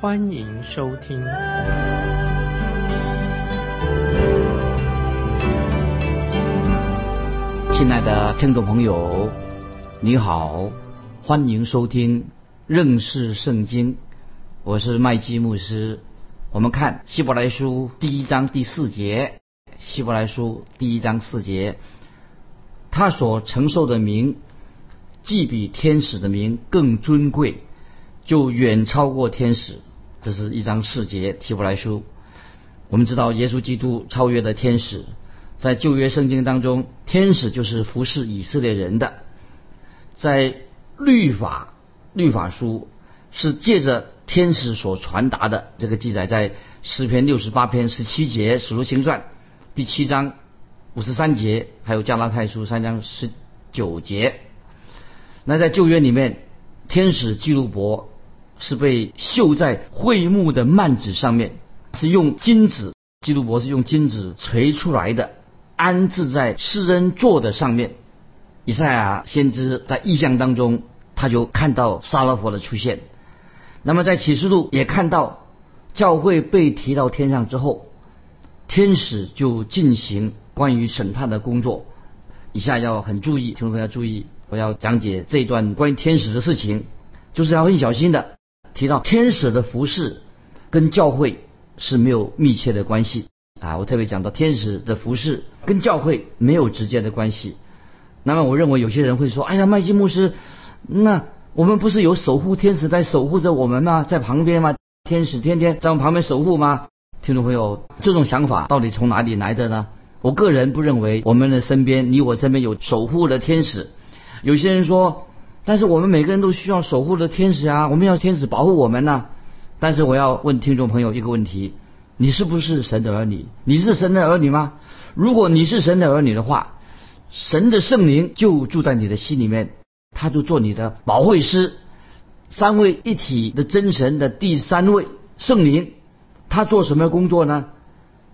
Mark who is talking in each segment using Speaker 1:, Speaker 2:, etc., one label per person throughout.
Speaker 1: 欢迎收听。
Speaker 2: 亲爱的听众朋友，你好，欢迎收听认识圣经。我是麦基牧师。我们看希伯来书第一章第四节，希伯来书第一章四节，他所承受的名，既比天使的名更尊贵，就远超过天使。这是一章四节提伯来书。我们知道耶稣基督超越了天使。在旧约圣经当中，天使就是服侍以色列人的。在律法律法书是借着天使所传达的，这个记载在诗篇六十八篇十七节，使徒行传第七章五十三节，还有加拉太书三章十九节。那在旧约里面，天使基路伯是被绣在桧木的幔子上面，是用金子，基督伯是用金子锤出来的。安置在施恩座的上面。以赛亚先知在异象当中，他就看到沙勒佛的出现。那么在启示录也看到教会被提到天上之后，天使就进行关于审判的工作。以下要很注意，听众朋友要注意，我要讲解这一段关于天使的事情，就是要很小心的提到天使的服饰跟教会是没有密切的关系。啊，我特别讲到天使的服饰跟教会没有直接的关系。那么，我认为有些人会说：“哎呀，麦基牧师，那我们不是有守护天使在守护着我们吗？在旁边吗？天使天天在我旁边守护吗？”听众朋友，这种想法到底从哪里来的呢？我个人不认为我们的身边，你我身边有守护的天使。有些人说：“但是我们每个人都需要守护的天使啊，我们要天使保护我们呢。”但是我要问听众朋友一个问题。你是不是神的儿女？你是神的儿女吗？如果你是神的儿女的话，神的圣灵就住在你的心里面，他就做你的保惠师。三位一体的真神的第三位圣灵，他做什么工作呢？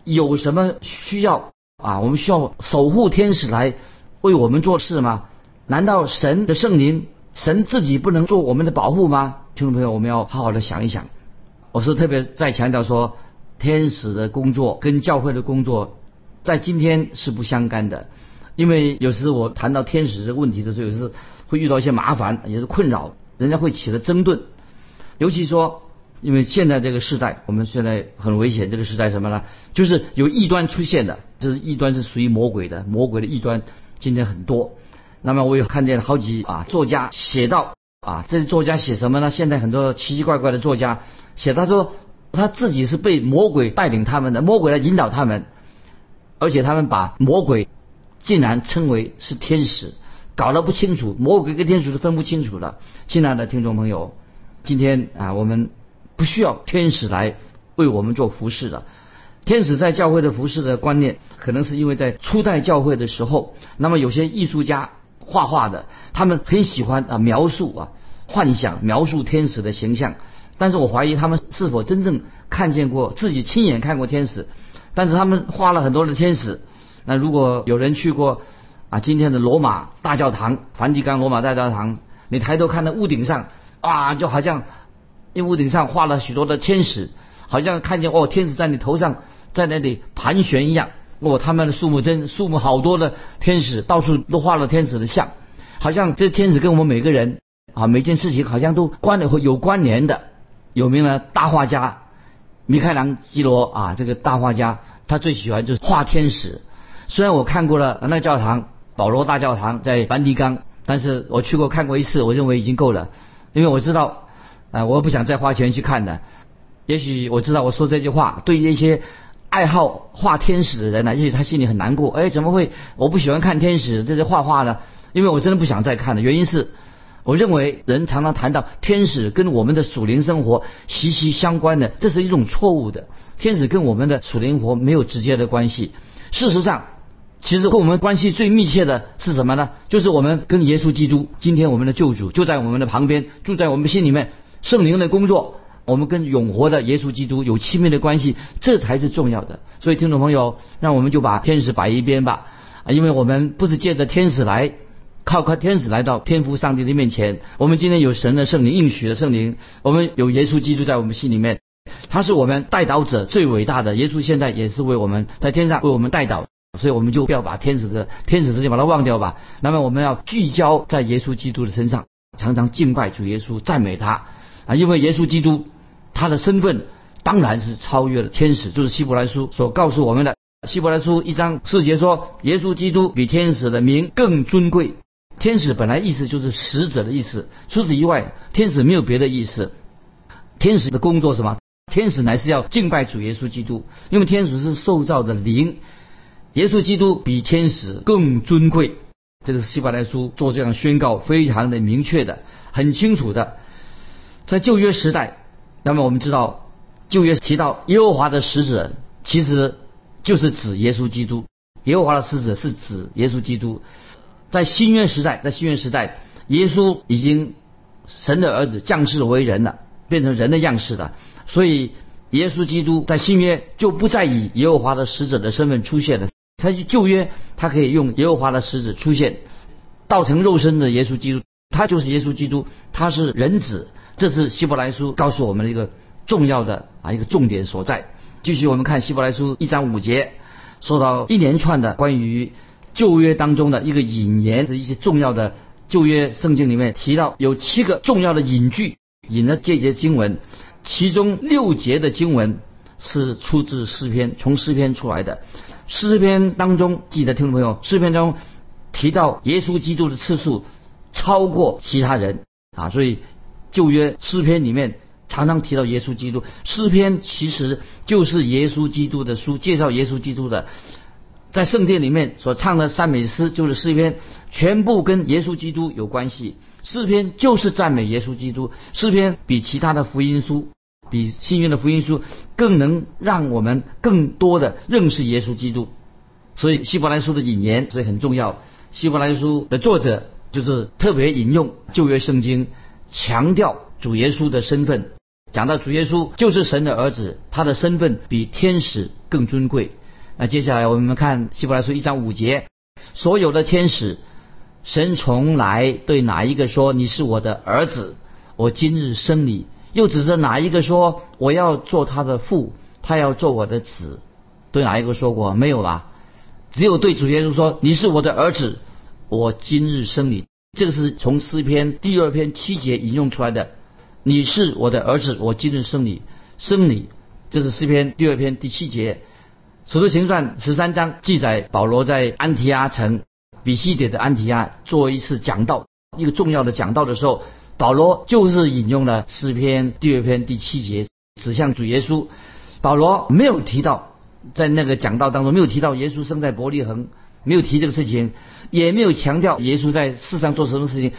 Speaker 2: 有什么需要啊？我们需要守护天使来为我们做事吗？难道神的圣灵，神自己不能做我们的保护吗？听众朋友，我们要好好的想一想。我是特别在强调说。天使的工作跟教会的工作，在今天是不相干的，因为有时我谈到天使这个问题的时候，有时会遇到一些麻烦，也是困扰，人家会起了争论。尤其说，因为现在这个时代，我们现在很危险，这个时代什么呢？就是有异端出现的，就是异端是属于魔鬼的，魔鬼的异端今天很多。那么我有看见好几啊作家写到啊，这些作家写什么呢？现在很多奇奇怪怪的作家写，他说。他自己是被魔鬼带领他们的，魔鬼来引导他们，而且他们把魔鬼竟然称为是天使，搞得不清楚，魔鬼跟天使是分不清楚的。亲爱的听众朋友，今天啊，我们不需要天使来为我们做服饰的。天使在教会的服饰的观念，可能是因为在初代教会的时候，那么有些艺术家画画的，他们很喜欢啊描述啊幻想描述天使的形象。但是我怀疑他们是否真正看见过自己亲眼看过天使，但是他们画了很多的天使。那如果有人去过啊今天的罗马大教堂，梵蒂冈罗马大教堂，你抬头看到屋顶上，啊就好像因屋顶上画了许多的天使，好像看见哦天使在你头上在那里盘旋一样。哦他们的数目真数目好多的天使，到处都画了天使的像，好像这天使跟我们每个人啊每件事情好像都关联有关联的。有名的大画家米开朗基罗啊，这个大画家他最喜欢就是画天使。虽然我看过了那教堂保罗大教堂在梵蒂冈，但是我去过看过一次，我认为已经够了，因为我知道啊，我不想再花钱去看的。也许我知道我说这句话对那些爱好画天使的人呢，也许他心里很难过。哎，怎么会我不喜欢看天使这些画画呢？因为我真的不想再看了。原因是我认为人常常谈到天使跟我们的属灵生活息息相关的，这是一种错误的。天使跟我们的属灵活没有直接的关系。事实上，其实跟我们关系最密切的是什么呢？就是我们跟耶稣基督，今天我们的救主就在我们的旁边，住在我们心里面，圣灵的工作，我们跟永活的耶稣基督有亲密的关系，这才是重要的。所以，听众朋友，让我们就把天使摆一边吧，啊，因为我们不是借着天使来。靠靠天使来到天父上帝的面前，我们今天有神的圣灵应许的圣灵，我们有耶稣基督在我们心里面，他是我们带导者最伟大的。耶稣现在也是为我们在天上为我们带导，所以我们就不要把天使的天使之间把它忘掉吧。那么我们要聚焦在耶稣基督的身上，常常敬拜主耶稣，赞美他啊！因为耶稣基督他的身份当然是超越了天使，就是希伯来书所告诉我们的。希伯来书一章四节说，耶稣基督比天使的名更尊贵。天使本来意思就是使者的意思，除此以外，天使没有别的意思。天使的工作是什么？天使乃是要敬拜主耶稣基督，因为天使是受造的灵，耶稣基督比天使更尊贵。这个是希伯来书做这样宣告，非常的明确的，很清楚的。在旧约时代，那么我们知道旧约提到耶和华的使者，其实就是指耶稣基督。耶和华的使者是指耶稣基督。在新约时代，在新约时代，耶稣已经神的儿子降世为人了，变成人的样式了。所以，耶稣基督在新约就不再以耶和华的使者的身份出现了。他旧约他可以用耶和华的使者出现，道成肉身的耶稣基督，他就是耶稣基督，他是人子。这是希伯来书告诉我们的一个重要的啊一个重点所在。继续我们看希伯来书一章五节，说到一连串的关于。旧约当中的一个引言，是一些重要的旧约圣经里面提到有七个重要的引句，引了这节经文，其中六节的经文是出自诗篇，从诗篇出来的。诗篇当中，记得听众朋友，诗篇中提到耶稣基督的次数超过其他人啊，所以旧约诗篇里面常常提到耶稣基督。诗篇其实就是耶稣基督的书，介绍耶稣基督的。在圣殿里面所唱的赞美诗就是诗篇，全部跟耶稣基督有关系。诗篇就是赞美耶稣基督。诗篇比其他的福音书，比新约的福音书更能让我们更多的认识耶稣基督。所以希伯来书的引言所以很重要。希伯来书的作者就是特别引用旧约圣经，强调主耶稣的身份，讲到主耶稣就是神的儿子，他的身份比天使更尊贵。那接下来我们看希伯来书一章五节，所有的天使，神从来对哪一个说你是我的儿子，我今日生你；又指着哪一个说我要做他的父，他要做我的子，对哪一个说过没有吧？只有对主耶稣说你是我的儿子，我今日生你。这个是从诗篇第二篇七节引用出来的，你是我的儿子，我今日生你，生你。这是诗篇第二篇第七节。使徒行传十三章记载，保罗在安提阿城比西点的安提阿做一次讲道，一个重要的讲道的时候，保罗就是引用了诗篇第二篇第七节，指向主耶稣。保罗没有提到在那个讲道当中没有提到耶稣生在伯利恒，没有提这个事情，也没有强调耶稣在世上做什么事情，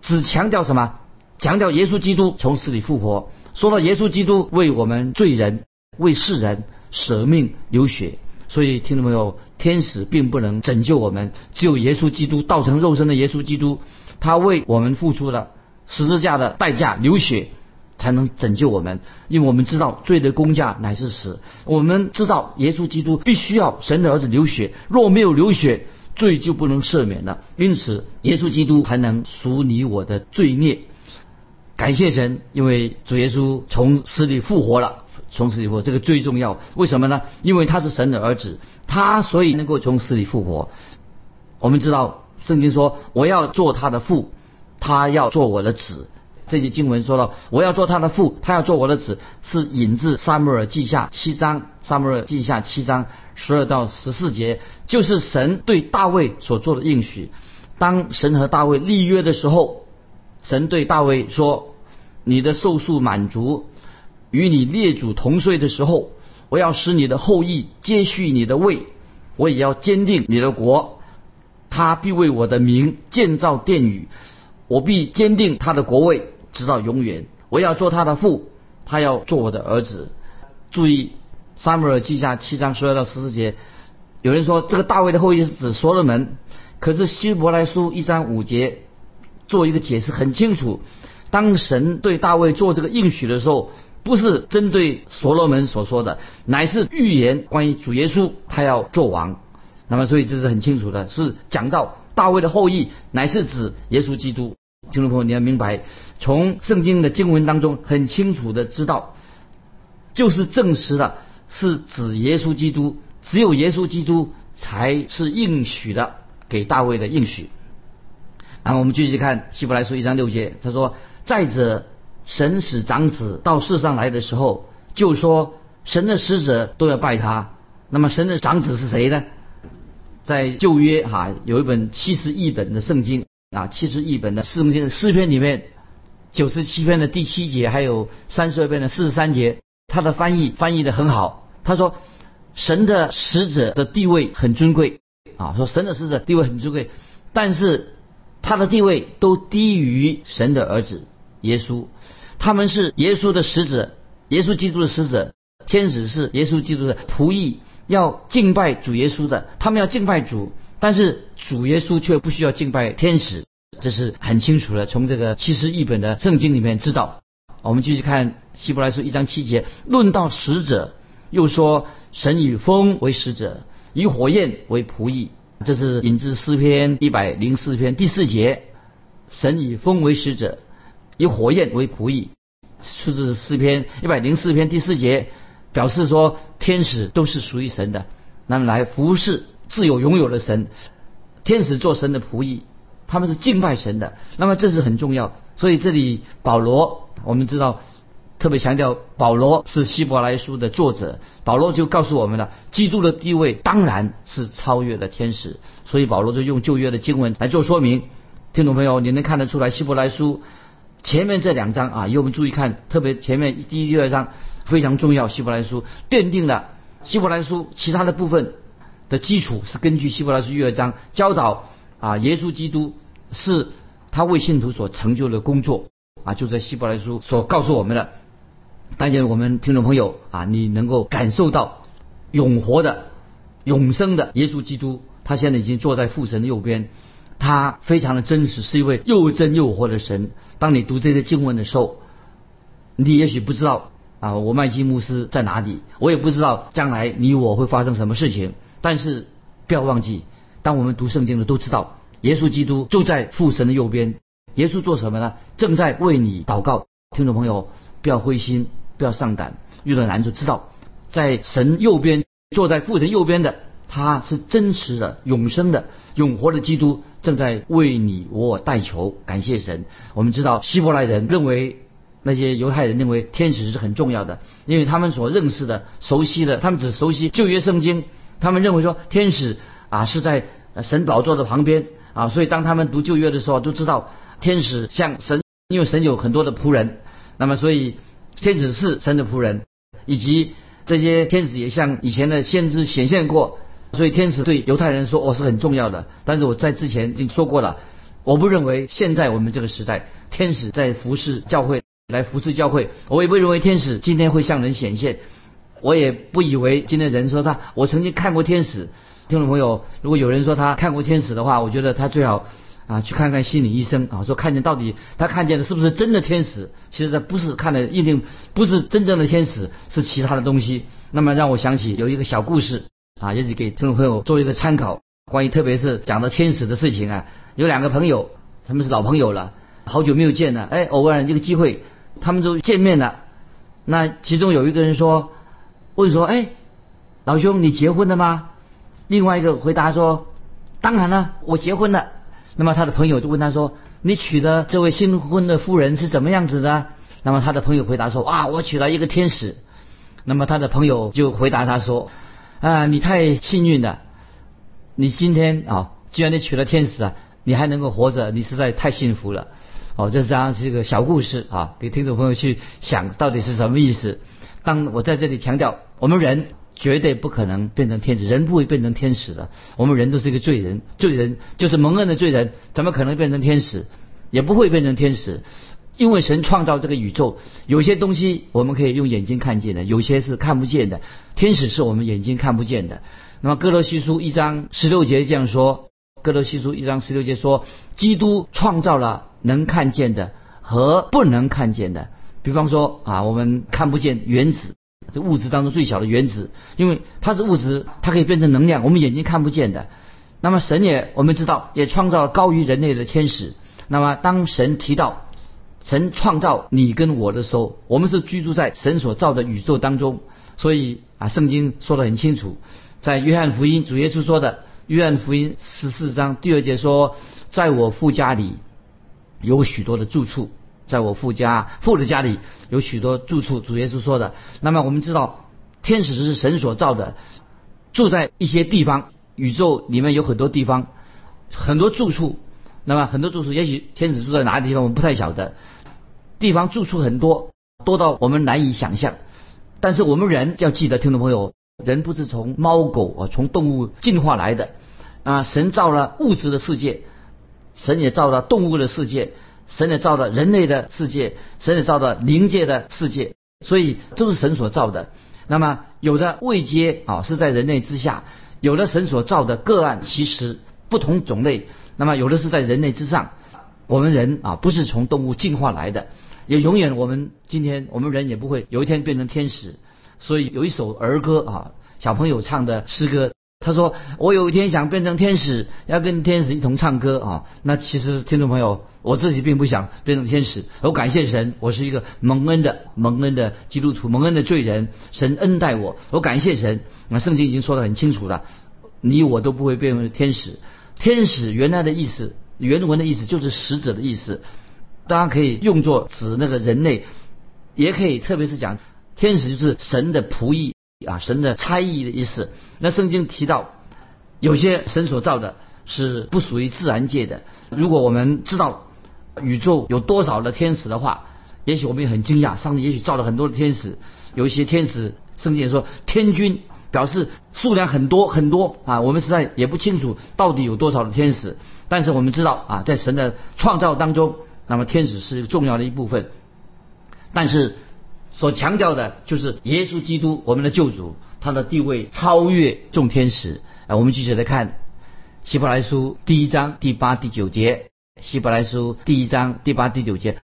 Speaker 2: 只强调什么？强调耶稣基督从死里复活。说到耶稣基督为我们罪人为世人。舍命流血，所以听众朋友，天使并不能拯救我们，只有耶稣基督道成肉身的耶稣基督，他为我们付出了十字架的代价，流血才能拯救我们。因为我们知道罪的公价乃是死，我们知道耶稣基督必须要神的儿子流血，若没有流血，罪就不能赦免了。因此，耶稣基督才能赎你我的罪孽。感谢神，因为主耶稣从死里复活了。从死里复活，这个最重要。为什么呢？因为他是神的儿子，他所以能够从死里复活。我们知道圣经说：“我要做他的父，他要做我的子。”这些经文说到：“我要做他的父，他要做我的子。”是引自撒母耳记下七章，撒母耳记下七章十二到十四节，就是神对大卫所做的应许。当神和大卫立约的时候，神对大卫说：“你的寿数满足。”与你列祖同岁的时候，我要使你的后裔接续你的位，我也要坚定你的国。他必为我的名建造殿宇，我必坚定他的国位，直到永远。我要做他的父，他要做我的儿子。注意，撒母耳记下七章十二到十四节，有人说这个大卫的后裔是指所罗门，可是希伯来书一章五节做一个解释很清楚。当神对大卫做这个应许的时候，不是针对所罗门所说的，乃是预言关于主耶稣他要做王。那么，所以这是很清楚的，是讲到大卫的后裔乃是指耶稣基督。听众朋友，你要明白，从圣经的经文当中很清楚的知道，就是证实了是指耶稣基督，只有耶稣基督才是应许的给大卫的应许。然后我们继续看希伯来书一章六节，他说：“再者，神使长子到世上来的时候，就说神的使者都要拜他。那么神的长子是谁呢？在旧约哈有一本七十译本的圣经。”啊，七十一本的圣经诗篇里面，九十七篇的第七节，还有三十二篇的四十三节，他的翻译翻译的很好。他说，神的使者的地位很尊贵啊，说神的使者地位很尊贵，但是他的地位都低于神的儿子耶稣。他们是耶稣的使者，耶稣基督的使者，天使是耶稣基督的仆役，要敬拜主耶稣的，他们要敬拜主。但是主耶稣却不需要敬拜天使，这是很清楚的。从这个七十一本的圣经里面知道。我们继续看希伯来书一章七节，论到使者，又说神以风为使者，以火焰为仆役。这是引自诗篇一百零四篇第四节，神以风为使者，以火焰为仆役。出自诗篇一百零四篇第四节，表示说天使都是属于神的，那么来服侍。自有拥有的神，天使做神的仆役，他们是敬拜神的。那么这是很重要。所以这里保罗，我们知道特别强调，保罗是希伯来书的作者。保罗就告诉我们了，基督的地位当然是超越了天使。所以保罗就用旧约的经文来做说明。听众朋友，你能看得出来，希伯来书前面这两章啊，因为我们注意看，特别前面第一、第二章非常重要。希伯来书奠定了希伯来书其他的部分。的基础是根据希伯来书第二章教导啊，耶稣基督是他为信徒所成就的工作啊，就在希伯来书所告诉我们的。但愿我们听众朋友啊，你能够感受到永活的、永生的耶稣基督，他现在已经坐在父神的右边，他非常的真实，是一位又真又活的神。当你读这些经文的时候，你也许不知道啊，我麦基牧师在哪里，我也不知道将来你我会发生什么事情。但是不要忘记，当我们读圣经的都知道，耶稣基督就在父神的右边。耶稣做什么呢？正在为你祷告。听众朋友，不要灰心，不要丧胆。遇到难处，知道在神右边，坐在父神右边的，他是真实的、永生的、永活的基督，正在为你我代求。感谢神。我们知道希伯来人认为那些犹太人认为天使是很重要的，因为他们所认识的、熟悉的，他们只熟悉旧约圣经。他们认为说天使啊是在神宝座的旁边啊，所以当他们读旧约的时候，都知道天使像神，因为神有很多的仆人，那么所以天使是神的仆人，以及这些天使也像以前的先知显现过，所以天使对犹太人说我是很重要的。但是我在之前已经说过了，我不认为现在我们这个时代天使在服侍教会来服侍教会，我也不认为天使今天会向人显现。我也不以为今天人说他，我曾经看过天使。听众朋友，如果有人说他看过天使的话，我觉得他最好啊去看看心理医生啊，说看见到底他看见的是不是真的天使？其实他不是看的，一定不是真正的天使，是其他的东西。那么让我想起有一个小故事啊，也是给听众朋友做一个参考。关于特别是讲到天使的事情啊，有两个朋友，他们是老朋友了，好久没有见了，哎，偶然一个机会，他们就见面了。那其中有一个人说。问说：“哎，老兄，你结婚了吗？”另外一个回答说：“当然了，我结婚了。”那么他的朋友就问他说：“你娶的这位新婚的夫人是怎么样子的？”那么他的朋友回答说：“啊，我娶了一个天使。”那么他的朋友就回答他说：“啊，你太幸运了，你今天啊，既然你娶了天使啊，你还能够活着，你实在太幸福了。”哦，这是这样是一个小故事啊，给听众朋友去想到底是什么意思。当我在这里强调。我们人绝对不可能变成天使，人不会变成天使的。我们人都是一个罪人，罪人就是蒙恩的罪人，怎么可能变成天使？也不会变成天使，因为神创造这个宇宙，有些东西我们可以用眼睛看见的，有些是看不见的。天使是我们眼睛看不见的。那么哥罗西书一章十六节这样说：哥罗西书一章十六节说，基督创造了能看见的和不能看见的。比方说啊，我们看不见原子，物质当中最小的原子，因为它是物质，它可以变成能量，我们眼睛看不见的。那么神也我们知道，也创造了高于人类的天使。那么当神提到神创造你跟我的时候，我们是居住在神所造的宇宙当中。所以啊，圣经说得很清楚，在约翰福音主耶稣说的，约翰福音十四章第二节说，在我父家里有许多的住处，在我父家父的家里有许多住处。主耶稣说的。那么我们知道，天使是神所造的，住在一些地方。宇宙里面有很多地方，很多住处。那么很多住处，也许天使住在哪个地方，我们不太晓得。地方住处很多，多到我们难以想象。但是我们人要记得，听众朋友，人不是从猫狗啊，从动物进化来的啊。神造了物质的世界，神也造了动物的世界，神也造了人类的世界，神也造了灵界的世界。所以都是神所造的。那么有的未接啊是在人类之下。有的神所造的个案其实不同种类，那么有的是在人类之上。我们人啊不是从动物进化来的，也永远我们今天我们人也不会有一天变成天使。所以有一首儿歌啊，小朋友唱的诗歌。他说：“我有一天想变成天使，要跟天使一同唱歌啊。”那其实听众朋友，我自己并不想变成天使。我感谢神，我是一个蒙恩的蒙恩的基督徒，蒙恩的罪人。神恩待我，我感谢神。那圣经已经说得很清楚了，你我都不会变为天使。天使原来的意思，原文的意思就是使者的意思，大家可以用作指那个人类，也可以特别是讲天使就是神的仆役。啊，神的猜疑的意思。那圣经提到，有些神所造的是不属于自然界的。如果我们知道宇宙有多少的天使的话，也许我们也很惊讶。上帝也许造了很多的天使，有一些天使，圣经也说天君，表示数量很多很多啊。我们实在也不清楚到底有多少的天使，但是我们知道啊，在神的创造当中，那么天使是重要的一部分。但是。所强调的就是耶稣基督，我们的救主，他的地位超越众天使。啊，我们继续来看希伯来书第一章第八、第九节。希伯来书第一章第八、第九节，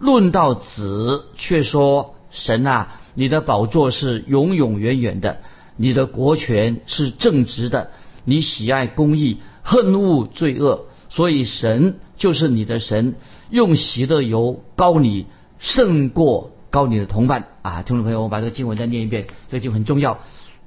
Speaker 2: 论到子，却说神啊，你的宝座是永永远远的，你的国权是正直的，你喜爱公义，恨恶罪恶，所以神就是你的神，用喜乐油膏你，胜过。高你的同伴啊，听众朋友，我把这个经文再念一遍，这个经很重要。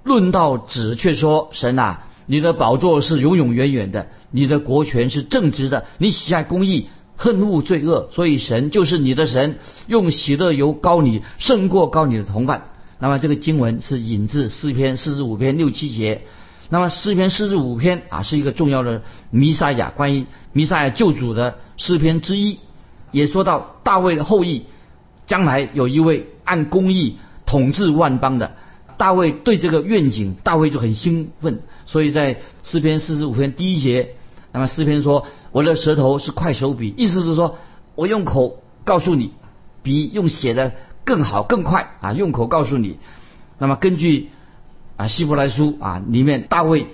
Speaker 2: 论到子，却说神啊，你的宝座是永永远远的，你的国权是正直的，你喜爱公义，恨恶罪恶，所以神就是你的神，用喜乐油高你，胜过高你的同伴。那么这个经文是引自诗篇四十五篇六七节。那么诗篇四十五篇啊，是一个重要的弥撒亚关于弥撒亚救主的诗篇之一，也说到大卫的后裔。将来有一位按公义统治万邦的大卫，对这个愿景，大卫就很兴奋。所以在诗篇四十五篇第一节，那么诗篇说：“我的舌头是快手笔，意思是说我用口告诉你，比用写的更好更快啊！用口告诉你。那么根据啊希伯来书啊里面大卫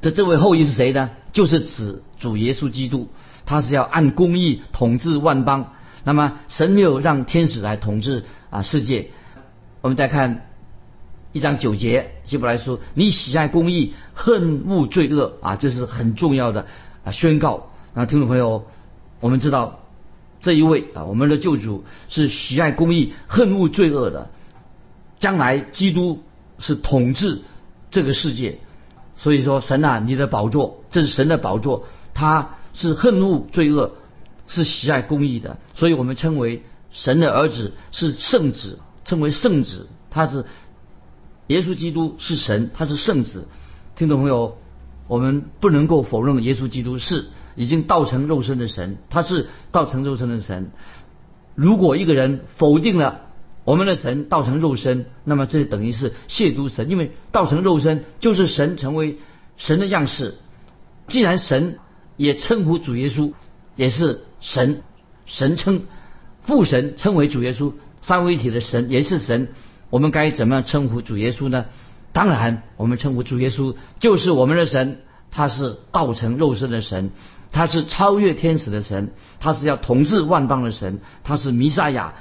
Speaker 2: 的这位后裔是谁呢？就是指主耶稣基督，他是要按公义统治万邦。”那么神没有让天使来统治啊世界。我们再看一章九节，希伯来书：你喜爱公义，恨恶罪恶啊，这是很重要的啊宣告。那听众朋友，我们知道这一位啊，我们的救主是喜爱公义，恨恶罪恶的。将来基督是统治这个世界，所以说神啊，你的宝座，这是神的宝座，他是恨恶罪恶。是喜爱公义的，所以我们称为神的儿子是圣子，称为圣子。他是耶稣基督是神，他是圣子。听众朋友，我们不能够否认耶稣基督是已经道成肉身的神，他是道成肉身的神。如果一个人否定了我们的神道成肉身，那么这等于是亵渎神，因为道成肉身就是神成为神的样式。既然神也称呼主耶稣。也是神，神称父神称为主耶稣，三位一体的神也是神。我们该怎么样称呼主耶稣呢？当然，我们称呼主耶稣就是我们的神，他是道成肉身的神，他是超越天使的神，他是要统治万邦的神，他是弥赛亚。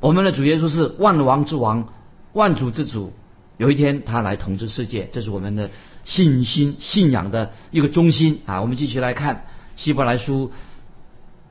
Speaker 2: 我们的主耶稣是万王之王，万主之主。有一天他来统治世界，这是我们的信心、信仰的一个中心啊！我们继续来看希伯来书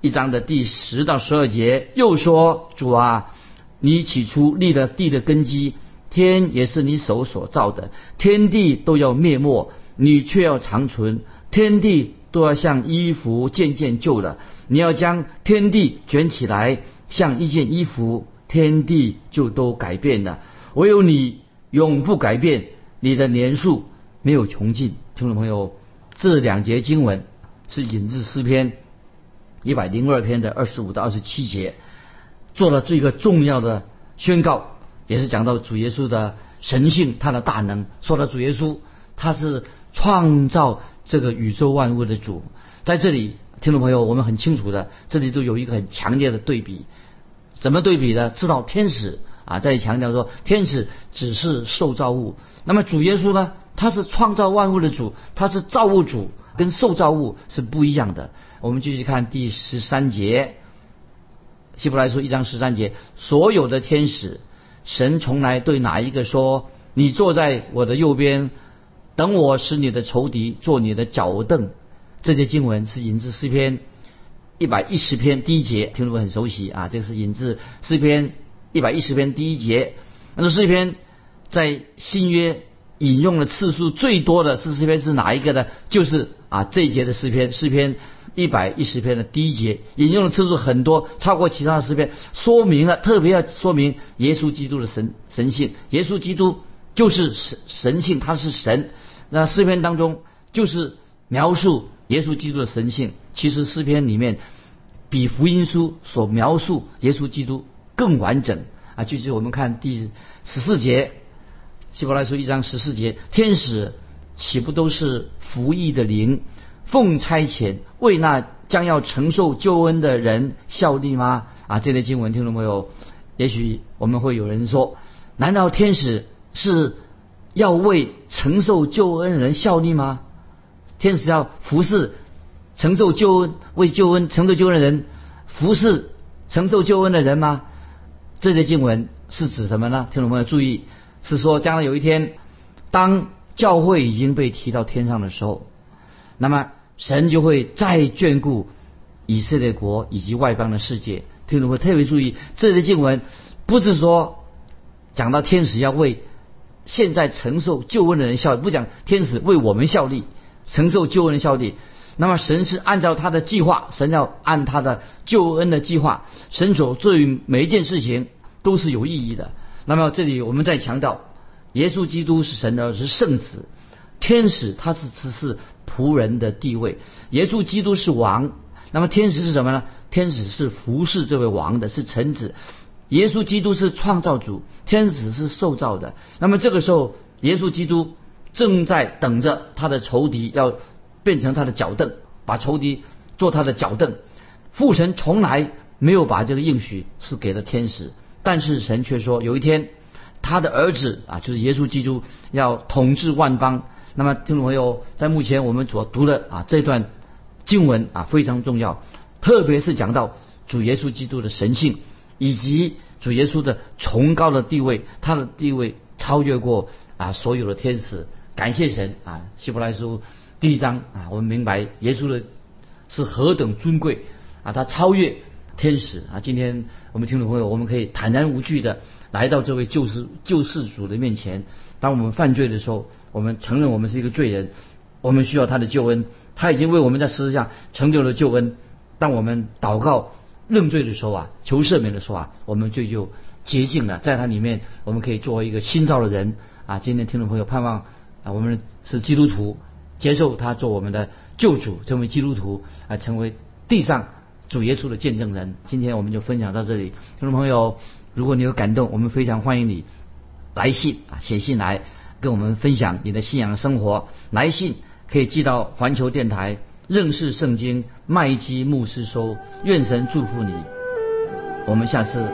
Speaker 2: 一章的第十到十二节，又说：“主啊，你起初立了地的根基，天也是你手所造的，天地都要灭没，你却要长存；天地都要像衣服渐渐旧了，你要将天地卷起来，像一件衣服，天地就都改变了。唯有你。”永不改变，你的年数没有穷尽。听众朋友，这两节经文是引自诗篇一百零二篇的二十五到二十七节，做了这个重要的宣告，也是讲到主耶稣的神性，他的大能。说到主耶稣，他是创造这个宇宙万物的主。在这里，听众朋友，我们很清楚的，这里都有一个很强烈的对比。怎么对比呢？知道天使。啊，在强调说，天使只是受造物，那么主耶稣呢？他是创造万物的主，他是造物主，跟受造物是不一样的。我们继续看第十三节，希伯来书一章十三节，所有的天使，神从来对哪一个说：“你坐在我的右边，等我使你的仇敌做你的脚凳。”这些经文是引自诗篇一百一十篇第一节，听众们很熟悉啊，这是引自诗篇。一百一十篇第一节，那这诗篇在新约引用的次数最多的是诗篇是哪一个呢？就是啊这一节的诗篇，诗篇一百一十篇的第一节引用的次数很多，超过其他的诗篇，说明了特别要说明耶稣基督的神神性，耶稣基督就是神神性，他是神。那诗篇当中就是描述耶稣基督的神性，其实诗篇里面比福音书所描述耶稣基督。更完整啊！就是我们看第十四节，希伯来书一章十四节，天使岂不都是服役的灵，奉差遣为那将要承受救恩的人效力吗？啊，这类经文听众朋友？也许我们会有人说，难道天使是要为承受救恩人效力吗？天使要服侍承受救恩、为救恩承受救恩的人服侍承受救恩的人吗？这些经文是指什么呢？听众朋友注意，是说将来有一天，当教会已经被提到天上的时候，那么神就会再眷顾以色列国以及外邦的世界。听众会特别注意，这些经文不是说讲到天使要为现在承受救恩的人效力，不讲天使为我们效力，承受救恩的效力。那么神是按照他的计划，神要按他的救恩的计划，神所做每一件事情都是有意义的。那么这里我们再强调，耶稣基督是神的是圣子，天使他是只是仆人的地位，耶稣基督是王，那么天使是什么呢？天使是服侍这位王的，是臣子。耶稣基督是创造主，天使是受造的。那么这个时候，耶稣基督正在等着他的仇敌要。变成他的脚凳，把仇敌做他的脚凳。父神从来没有把这个应许是给了天使，但是神却说有一天他的儿子啊，就是耶稣基督要统治万邦。那么听众朋友，在目前我们所读的啊这段经文啊非常重要，特别是讲到主耶稣基督的神性以及主耶稣的崇高的地位，他的地位超越过啊所有的天使。感谢神啊，希伯来书。第一章啊，我们明白耶稣的是何等尊贵啊，他超越天使啊。今天我们听众朋友，我们可以坦然无惧的来到这位救世救世主的面前。当我们犯罪的时候，我们承认我们是一个罪人，我们需要他的救恩。他已经为我们在十字架成就了救恩。当我们祷告认罪的时候啊，求赦免的时候啊，我们罪就洁净了。在他里面，我们可以作为一个新造的人啊。今天听众朋友盼望啊，我们是基督徒。接受他做我们的救主，成为基督徒啊，成为地上主耶稣的见证人。今天我们就分享到这里，听众朋友，如果你有感动，我们非常欢迎你来信啊，写信来跟我们分享你的信仰生活。来信可以寄到环球电台认识圣经麦基牧师说，愿神祝福你，我们下次